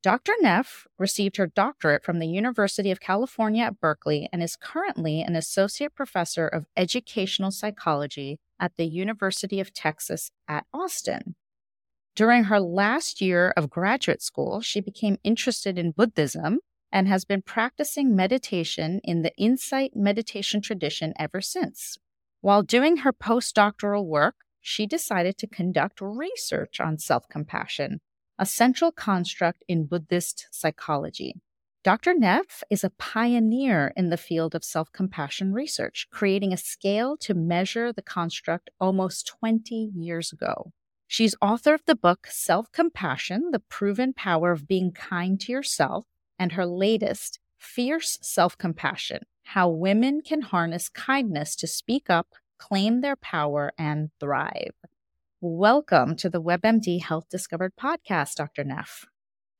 Dr. Neff received her doctorate from the University of California at Berkeley and is currently an associate professor of educational psychology at the University of Texas at Austin. During her last year of graduate school, she became interested in Buddhism and has been practicing meditation in the Insight meditation tradition ever since. While doing her postdoctoral work, she decided to conduct research on self compassion a central construct in Buddhist psychology. Dr. Neff is a pioneer in the field of self compassion research, creating a scale to measure the construct almost 20 years ago. She's author of the book Self Compassion The Proven Power of Being Kind to Yourself, and her latest, Fierce Self Compassion How Women Can Harness Kindness to Speak Up, Claim Their Power, and Thrive. Welcome to the WebMD Health Discovered podcast, Dr. Neff.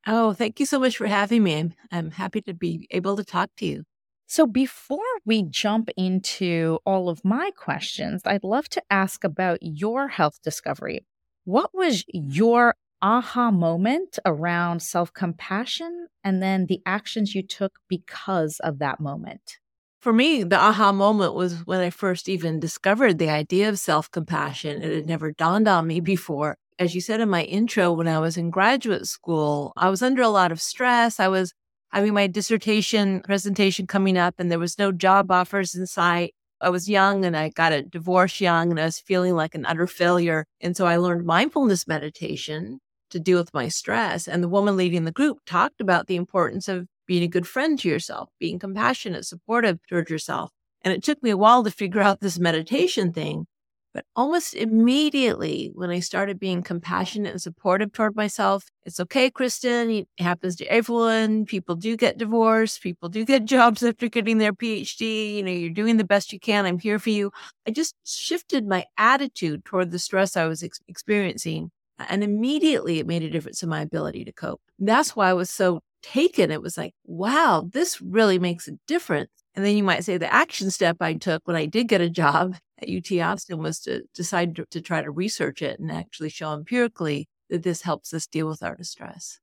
Oh, thank you so much for having me. I'm, I'm happy to be able to talk to you. So, before we jump into all of my questions, I'd love to ask about your health discovery. What was your aha moment around self compassion and then the actions you took because of that moment? For me, the aha moment was when I first even discovered the idea of self compassion. It had never dawned on me before. As you said in my intro, when I was in graduate school, I was under a lot of stress. I was having my dissertation presentation coming up, and there was no job offers in sight. I was young and I got a divorce young, and I was feeling like an utter failure. And so I learned mindfulness meditation to deal with my stress. And the woman leading the group talked about the importance of being a good friend to yourself, being compassionate, supportive towards yourself. And it took me a while to figure out this meditation thing. But almost immediately, when I started being compassionate and supportive toward myself, it's okay, Kristin, It happens to everyone. People do get divorced. People do get jobs after getting their PhD. You know, you're doing the best you can. I'm here for you. I just shifted my attitude toward the stress I was ex- experiencing. And immediately it made a difference in my ability to cope. That's why I was so taken, it was like, wow, this really makes a difference. And then you might say the action step I took when I did get a job at UT Austin was to decide to, to try to research it and actually show empirically that this helps us deal with our distress.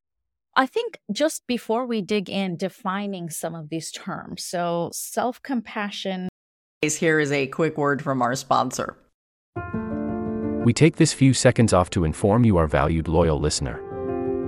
I think just before we dig in, defining some of these terms. So, self compassion. Here is a quick word from our sponsor. We take this few seconds off to inform you, our valued loyal listener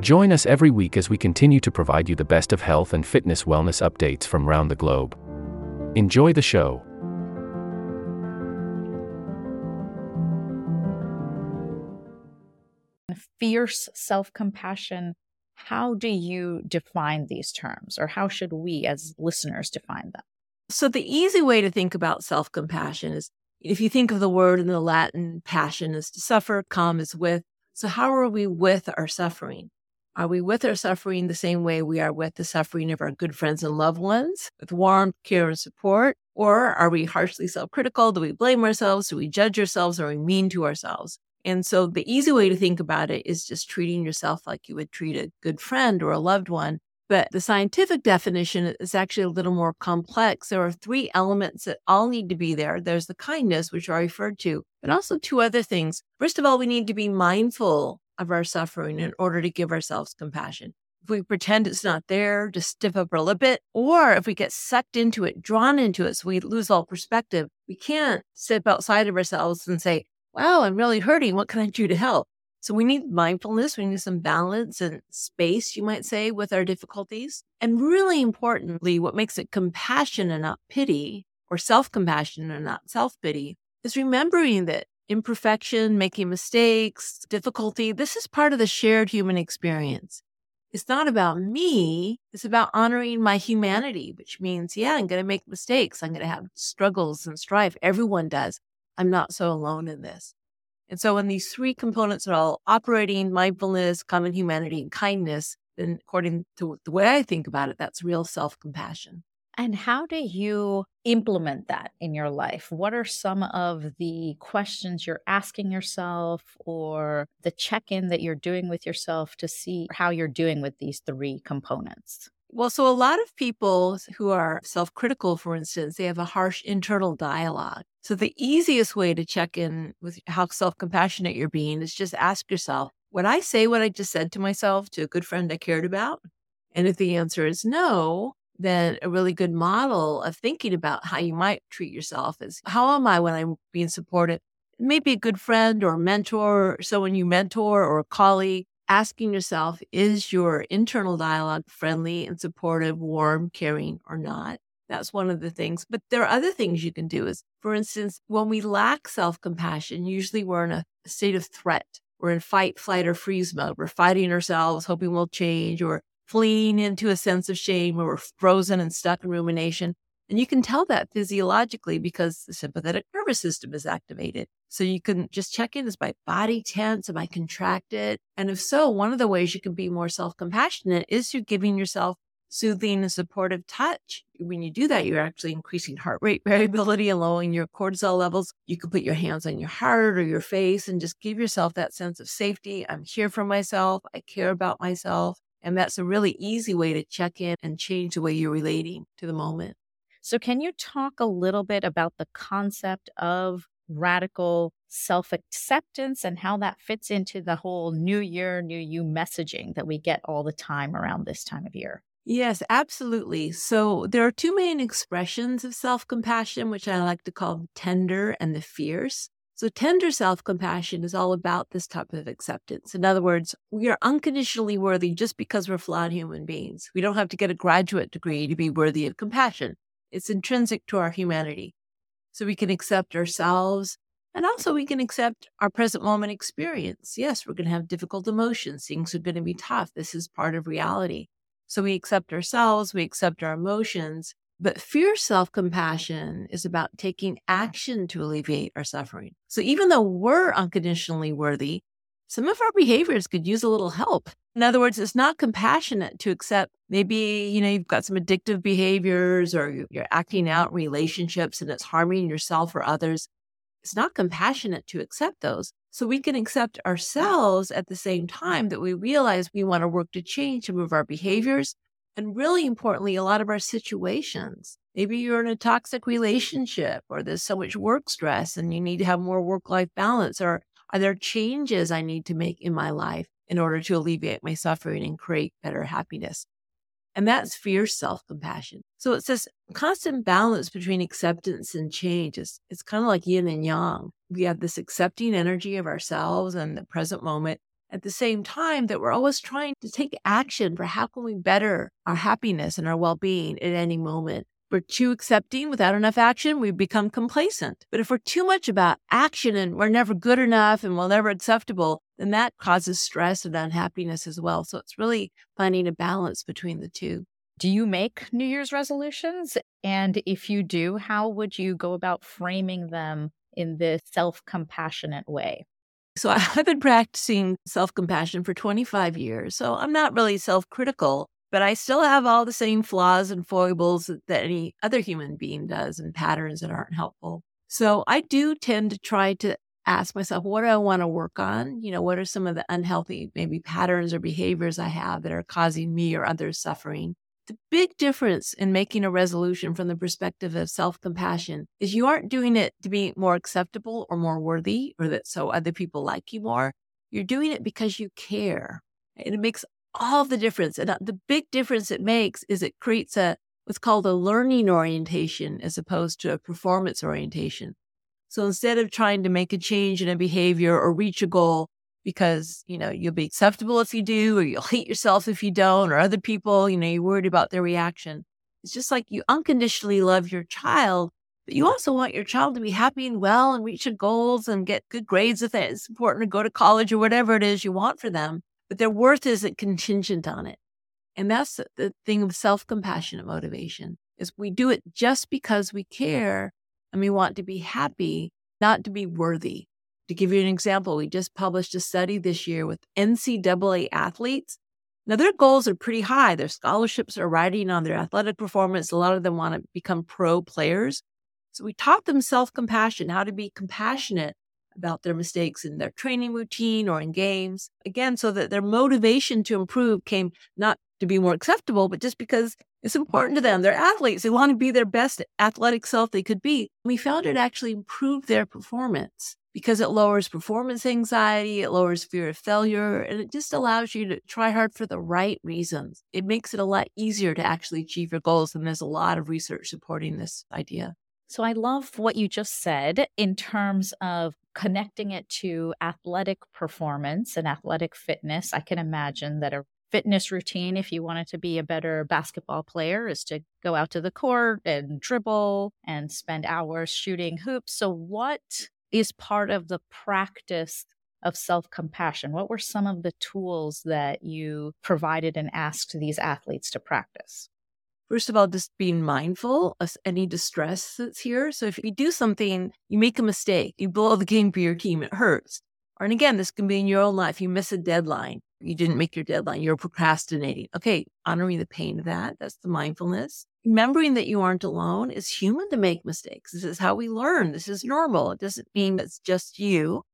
Join us every week as we continue to provide you the best of health and fitness wellness updates from around the globe. Enjoy the show. Fierce self compassion. How do you define these terms, or how should we as listeners define them? So, the easy way to think about self compassion is if you think of the word in the Latin, passion is to suffer, com is with. So, how are we with our suffering? Are we with our suffering the same way we are with the suffering of our good friends and loved ones, with warmth, care, and support? Or are we harshly self critical? Do we blame ourselves? Do we judge ourselves? Are we mean to ourselves? And so the easy way to think about it is just treating yourself like you would treat a good friend or a loved one. But the scientific definition is actually a little more complex. There are three elements that all need to be there. There's the kindness, which I referred to, but also two other things. First of all, we need to be mindful of our suffering in order to give ourselves compassion. If we pretend it's not there, just stiff up our lip it, or if we get sucked into it, drawn into it, so we lose all perspective, we can't step outside of ourselves and say, wow, I'm really hurting. What can I do to help? So we need mindfulness. We need some balance and space, you might say, with our difficulties. And really importantly, what makes it compassion and not pity or self compassion and not self pity is remembering that imperfection, making mistakes, difficulty, this is part of the shared human experience. It's not about me. It's about honoring my humanity, which means, yeah, I'm going to make mistakes. I'm going to have struggles and strife. Everyone does. I'm not so alone in this. And so when these three components are all operating, mindfulness, common humanity, and kindness, then according to the way I think about it, that's real self compassion. And how do you implement that in your life? What are some of the questions you're asking yourself or the check in that you're doing with yourself to see how you're doing with these three components? Well, so a lot of people who are self critical, for instance, they have a harsh internal dialogue. So the easiest way to check in with how self compassionate you're being is just ask yourself, would I say what I just said to myself to a good friend I cared about? And if the answer is no, then a really good model of thinking about how you might treat yourself is how am I when I'm being supported? Maybe a good friend or mentor, or someone you mentor or a colleague. Asking yourself, is your internal dialogue friendly and supportive, warm, caring, or not? That's one of the things. But there are other things you can do. Is for instance, when we lack self compassion, usually we're in a state of threat. We're in fight, flight, or freeze mode. We're fighting ourselves, hoping we'll change, or fleeing into a sense of shame or we're frozen and stuck in rumination. And you can tell that physiologically because the sympathetic nervous system is activated. So you can just check in is my body tense? Am I contracted? And if so, one of the ways you can be more self compassionate is through giving yourself soothing and supportive touch. When you do that, you're actually increasing heart rate variability and lowering your cortisol levels. You can put your hands on your heart or your face and just give yourself that sense of safety. I'm here for myself. I care about myself. And that's a really easy way to check in and change the way you're relating to the moment. So, can you talk a little bit about the concept of radical self acceptance and how that fits into the whole new year, new you messaging that we get all the time around this time of year? Yes, absolutely. So there are two main expressions of self compassion, which I like to call the tender and the fierce. So, tender self compassion is all about this type of acceptance. In other words, we are unconditionally worthy just because we're flawed human beings. We don't have to get a graduate degree to be worthy of compassion, it's intrinsic to our humanity. So, we can accept ourselves and also we can accept our present moment experience. Yes, we're going to have difficult emotions, things are going to be tough. This is part of reality. So, we accept ourselves, we accept our emotions, but fierce self compassion is about taking action to alleviate our suffering. So even though we're unconditionally worthy, some of our behaviors could use a little help. In other words, it's not compassionate to accept maybe, you know, you've got some addictive behaviors or you're acting out relationships and it's harming yourself or others. It's not compassionate to accept those. So we can accept ourselves at the same time that we realize we want to work to change to move our behaviors and really importantly, a lot of our situations. Maybe you're in a toxic relationship or there's so much work stress and you need to have more work life balance. Or are there changes I need to make in my life in order to alleviate my suffering and create better happiness? And that's fierce self compassion. So it's this constant balance between acceptance and change. It's, it's kind of like yin and yang. We have this accepting energy of ourselves and the present moment at the same time that we're always trying to take action for how can we better our happiness and our well-being at any moment we're too accepting without enough action, we become complacent. But if we're too much about action and we're never good enough and we're never acceptable, then that causes stress and unhappiness as well. So it's really finding a balance between the two. Do you make New Year's resolutions? And if you do, how would you go about framing them in this self compassionate way? So I've been practicing self compassion for 25 years. So I'm not really self critical, but I still have all the same flaws and foibles that any other human being does and patterns that aren't helpful. So I do tend to try to ask myself, what do I want to work on? You know, what are some of the unhealthy, maybe patterns or behaviors I have that are causing me or others suffering? The big difference in making a resolution from the perspective of self compassion is you aren't doing it to be more acceptable or more worthy or that so other people like you more. You're doing it because you care. And it makes all the difference. And uh, the big difference it makes is it creates a what's called a learning orientation as opposed to a performance orientation. So instead of trying to make a change in a behavior or reach a goal because, you know, you'll be acceptable if you do, or you'll hate yourself if you don't, or other people, you know, you're worried about their reaction. It's just like you unconditionally love your child, but you also want your child to be happy and well and reach their goals and get good grades if it's important to go to college or whatever it is you want for them but their worth isn't contingent on it. And that's the thing of self compassionate motivation is we do it just because we care and we want to be happy, not to be worthy. To give you an example, we just published a study this year with NCAA athletes. Now, their goals are pretty high. Their scholarships are riding on their athletic performance. A lot of them want to become pro players. So we taught them self compassion, how to be compassionate about their mistakes in their training routine or in games. Again, so that their motivation to improve came not to be more acceptable, but just because it's important to them. They're athletes. They want to be their best athletic self they could be. We found it actually improved their performance because it lowers performance anxiety, it lowers fear of failure, and it just allows you to try hard for the right reasons. It makes it a lot easier to actually achieve your goals. And there's a lot of research supporting this idea. So I love what you just said in terms of connecting it to athletic performance and athletic fitness. I can imagine that a fitness routine, if you wanted to be a better basketball player, is to go out to the court and dribble and spend hours shooting hoops. So, what is part of the practice of self compassion? What were some of the tools that you provided and asked these athletes to practice? First of all, just being mindful of any distress that's here. So if you do something, you make a mistake, you blow the game for your team, it hurts. Or, and again, this can be in your own life. You miss a deadline. You didn't make your deadline. You're procrastinating. Okay. Honoring the pain of that. That's the mindfulness. Remembering that you aren't alone is human to make mistakes. This is how we learn. This is normal. It doesn't mean it's just you.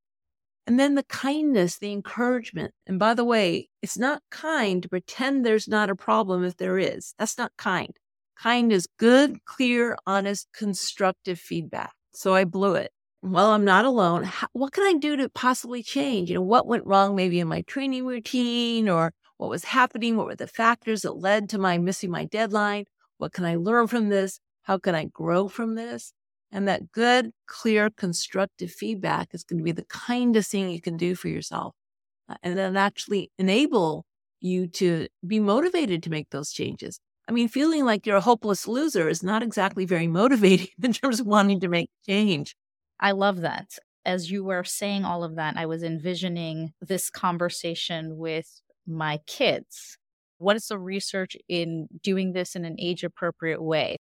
And then the kindness, the encouragement. And by the way, it's not kind to pretend there's not a problem if there is. That's not kind. Kind is good, clear, honest, constructive feedback. So I blew it. Well, I'm not alone. How, what can I do to possibly change? You know, what went wrong maybe in my training routine or what was happening? What were the factors that led to my missing my deadline? What can I learn from this? How can I grow from this? And that good, clear, constructive feedback is going to be the kindest thing you can do for yourself. Uh, and then actually enable you to be motivated to make those changes. I mean, feeling like you're a hopeless loser is not exactly very motivating in terms of wanting to make change. I love that. As you were saying all of that, I was envisioning this conversation with my kids. What is the research in doing this in an age appropriate way?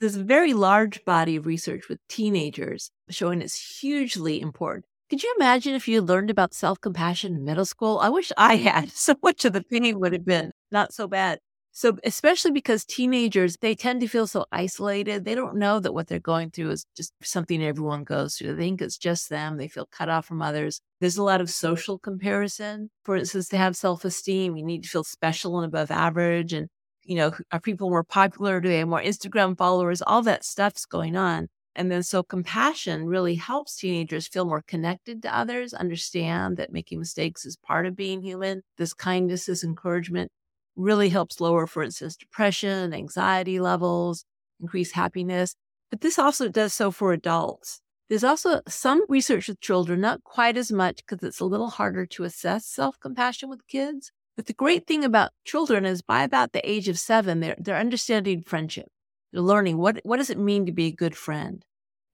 There's a very large body of research with teenagers showing it's hugely important. Could you imagine if you learned about self compassion in middle school? I wish I had. So much of the pain would have been not so bad. So, especially because teenagers, they tend to feel so isolated. They don't know that what they're going through is just something everyone goes through. They think it's just them. They feel cut off from others. There's a lot of mm-hmm. social comparison. For instance, to have self esteem, you need to feel special and above average. And, you know, are people more popular? Do they have more Instagram followers? All that stuff's going on. And then so compassion really helps teenagers feel more connected to others, understand that making mistakes is part of being human. This kindness, this encouragement really helps lower, for instance, depression, anxiety levels, increase happiness. But this also does so for adults. There's also some research with children, not quite as much because it's a little harder to assess self compassion with kids. But the great thing about children is by about the age of seven, they're, they're understanding friendship. They're learning what, what does it mean to be a good friend?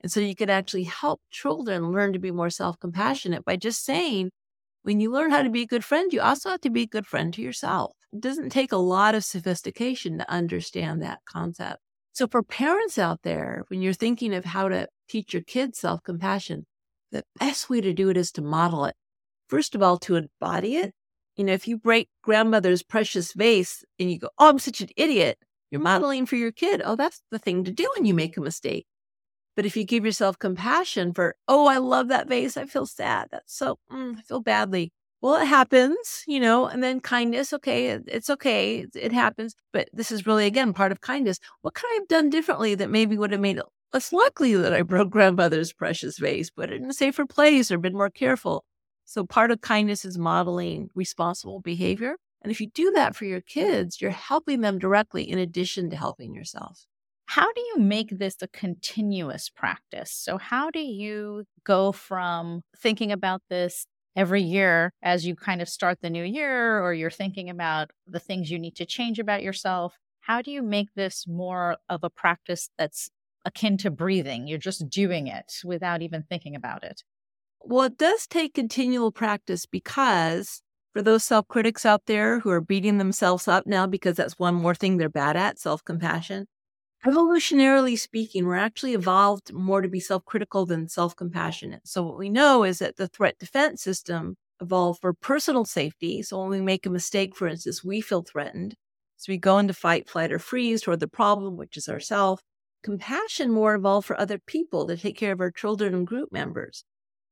And so you can actually help children learn to be more self compassionate by just saying, when you learn how to be a good friend, you also have to be a good friend to yourself. It doesn't take a lot of sophistication to understand that concept. So for parents out there, when you're thinking of how to teach your kids self compassion, the best way to do it is to model it. First of all, to embody it. You know, if you break grandmother's precious vase and you go, Oh, I'm such an idiot, you're modeling for your kid. Oh, that's the thing to do when you make a mistake. But if you give yourself compassion for, oh, I love that vase, I feel sad. That's so, mm, I feel badly. Well, it happens, you know, and then kindness. Okay, it's okay. It happens. But this is really, again, part of kindness. What could I have done differently that maybe would have made it less likely that I broke grandmother's precious vase, put it in a safer place or been more careful? So part of kindness is modeling responsible behavior. And if you do that for your kids, you're helping them directly in addition to helping yourself. How do you make this a continuous practice? So, how do you go from thinking about this every year as you kind of start the new year or you're thinking about the things you need to change about yourself? How do you make this more of a practice that's akin to breathing? You're just doing it without even thinking about it. Well, it does take continual practice because for those self critics out there who are beating themselves up now because that's one more thing they're bad at self compassion. Evolutionarily speaking, we're actually evolved more to be self critical than self compassionate. So, what we know is that the threat defense system evolved for personal safety. So, when we make a mistake, for instance, we feel threatened. So, we go into fight, flight, or freeze toward the problem, which is ourself. Compassion more evolved for other people to take care of our children and group members.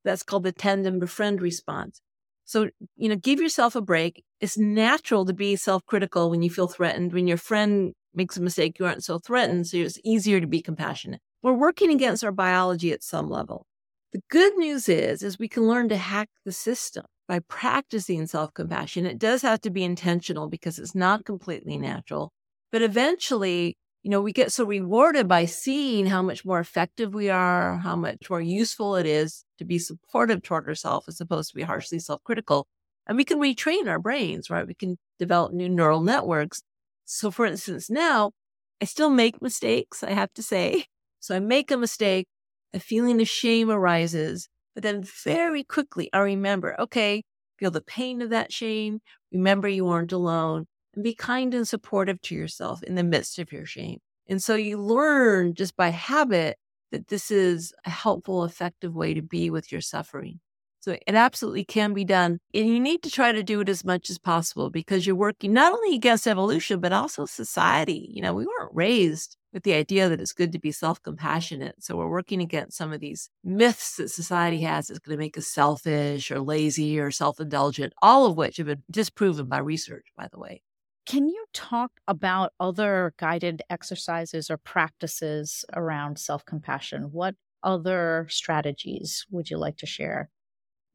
That's called the tend and befriend response. So, you know, give yourself a break. It's natural to be self critical when you feel threatened. When your friend makes a mistake, you aren't so threatened. So it's easier to be compassionate. We're working against our biology at some level. The good news is, is we can learn to hack the system by practicing self compassion. It does have to be intentional because it's not completely natural. But eventually, you know, we get so rewarded by seeing how much more effective we are, how much more useful it is to be supportive toward ourselves as opposed to be harshly self critical. And we can retrain our brains, right? We can develop new neural networks. So, for instance, now I still make mistakes, I have to say. So I make a mistake, a feeling of shame arises, but then very quickly I remember, okay, feel the pain of that shame. Remember you aren't alone and be kind and supportive to yourself in the midst of your shame. And so you learn just by habit that this is a helpful, effective way to be with your suffering. So it absolutely can be done. And you need to try to do it as much as possible because you're working not only against evolution, but also society. You know, we weren't raised with the idea that it's good to be self compassionate. So we're working against some of these myths that society has that's going to make us selfish or lazy or self indulgent, all of which have been disproven by research, by the way. Can you talk about other guided exercises or practices around self compassion? What other strategies would you like to share?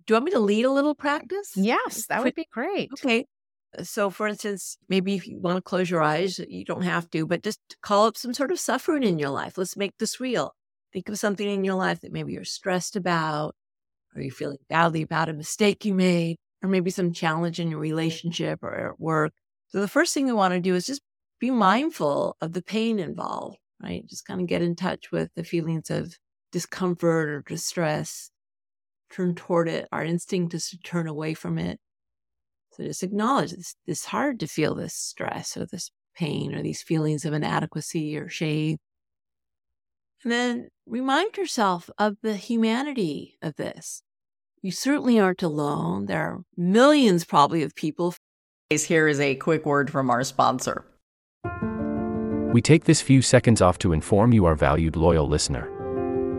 Do you want me to lead a little practice? Yes, that would be great. Okay. So, for instance, maybe if you want to close your eyes, you don't have to, but just call up some sort of suffering in your life. Let's make this real. Think of something in your life that maybe you're stressed about, or you're feeling badly about a mistake you made, or maybe some challenge in your relationship or at work so the first thing we want to do is just be mindful of the pain involved, right? Just kind of get in touch with the feelings of discomfort or distress, turn toward it. Our instinct is to turn away from it. So just acknowledge this. It's hard to feel this stress or this pain or these feelings of inadequacy or shame. And then remind yourself of the humanity of this. You certainly aren't alone. There are millions probably of people here is a quick word from our sponsor. We take this few seconds off to inform you, our valued loyal listener,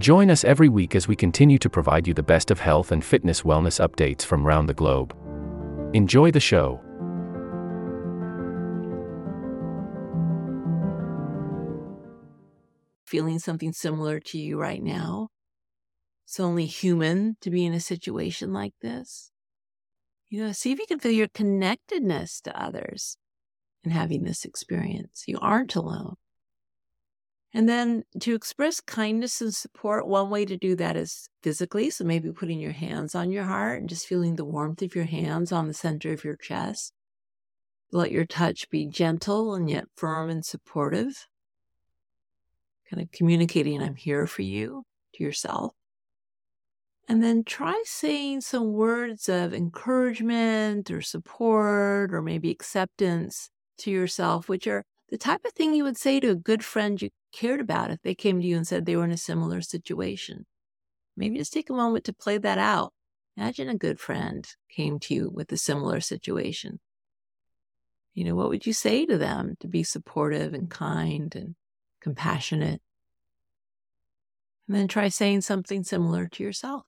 Join us every week as we continue to provide you the best of health and fitness wellness updates from around the globe. Enjoy the show. feeling something similar to you right now. It's only human to be in a situation like this. You know, see if you can feel your connectedness to others in having this experience. You aren't alone. And then to express kindness and support, one way to do that is physically. So maybe putting your hands on your heart and just feeling the warmth of your hands on the center of your chest. Let your touch be gentle and yet firm and supportive kind of communicating, I'm here for you to yourself. And then try saying some words of encouragement or support or maybe acceptance to yourself, which are the type of thing you would say to a good friend you cared about if they came to you and said they were in a similar situation. Maybe just take a moment to play that out. Imagine a good friend came to you with a similar situation. You know, what would you say to them to be supportive and kind and compassionate. And then try saying something similar to yourself.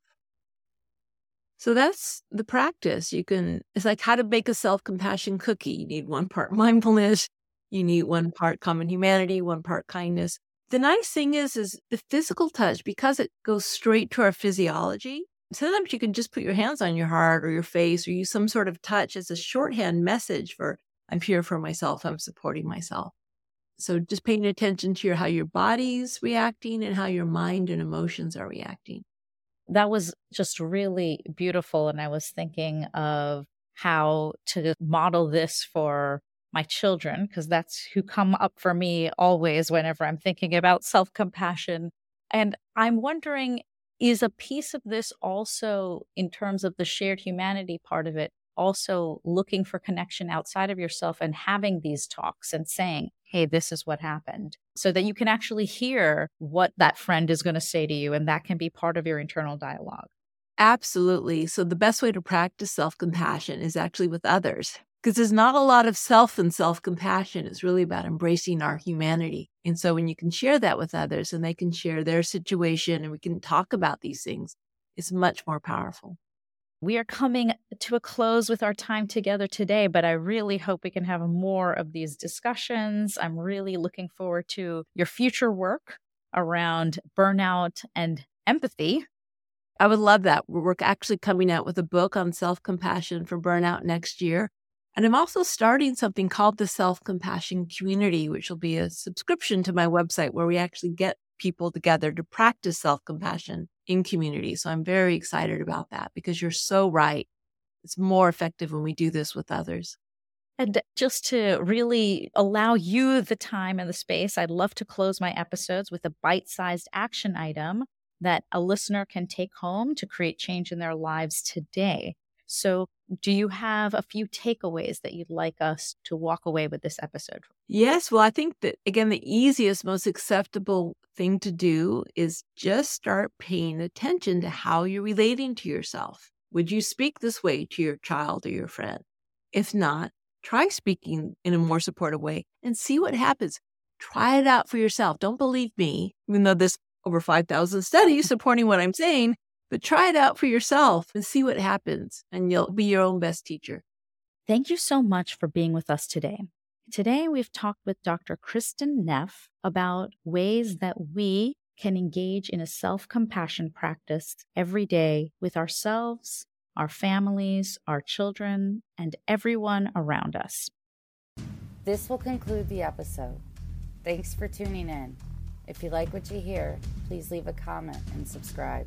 So that's the practice. You can, it's like how to bake a self compassion cookie. You need one part mindfulness, you need one part common humanity, one part kindness. The nice thing is, is the physical touch, because it goes straight to our physiology. Sometimes you can just put your hands on your heart or your face or use some sort of touch as a shorthand message for, I'm here for myself, I'm supporting myself. So just paying attention to your, how your body's reacting and how your mind and emotions are reacting. That was just really beautiful. And I was thinking of how to model this for my children, because that's who come up for me always whenever I'm thinking about self compassion. And I'm wondering, is a piece of this also, in terms of the shared humanity part of it, also looking for connection outside of yourself and having these talks and saying, hey, this is what happened, so that you can actually hear what that friend is going to say to you. And that can be part of your internal dialogue. Absolutely. So, the best way to practice self compassion is actually with others because there's not a lot of self and self compassion. It's really about embracing our humanity. And so, when you can share that with others and they can share their situation and we can talk about these things, it's much more powerful. We are coming to a close with our time together today, but I really hope we can have more of these discussions. I'm really looking forward to your future work around burnout and empathy. I would love that. We're actually coming out with a book on self compassion for burnout next year. And I'm also starting something called the Self Compassion Community, which will be a subscription to my website where we actually get people together to practice self compassion in community. So I'm very excited about that because you're so right. It's more effective when we do this with others. And just to really allow you the time and the space, I'd love to close my episodes with a bite sized action item that a listener can take home to create change in their lives today. So, do you have a few takeaways that you'd like us to walk away with this episode? Yes. Well, I think that, again, the easiest, most acceptable thing to do is just start paying attention to how you're relating to yourself. Would you speak this way to your child or your friend? If not, try speaking in a more supportive way and see what happens. Try it out for yourself. Don't believe me, even though there's over 5,000 studies supporting what I'm saying. But try it out for yourself and see what happens, and you'll be your own best teacher. Thank you so much for being with us today. Today, we've talked with Dr. Kristin Neff about ways that we can engage in a self compassion practice every day with ourselves, our families, our children, and everyone around us. This will conclude the episode. Thanks for tuning in. If you like what you hear, please leave a comment and subscribe.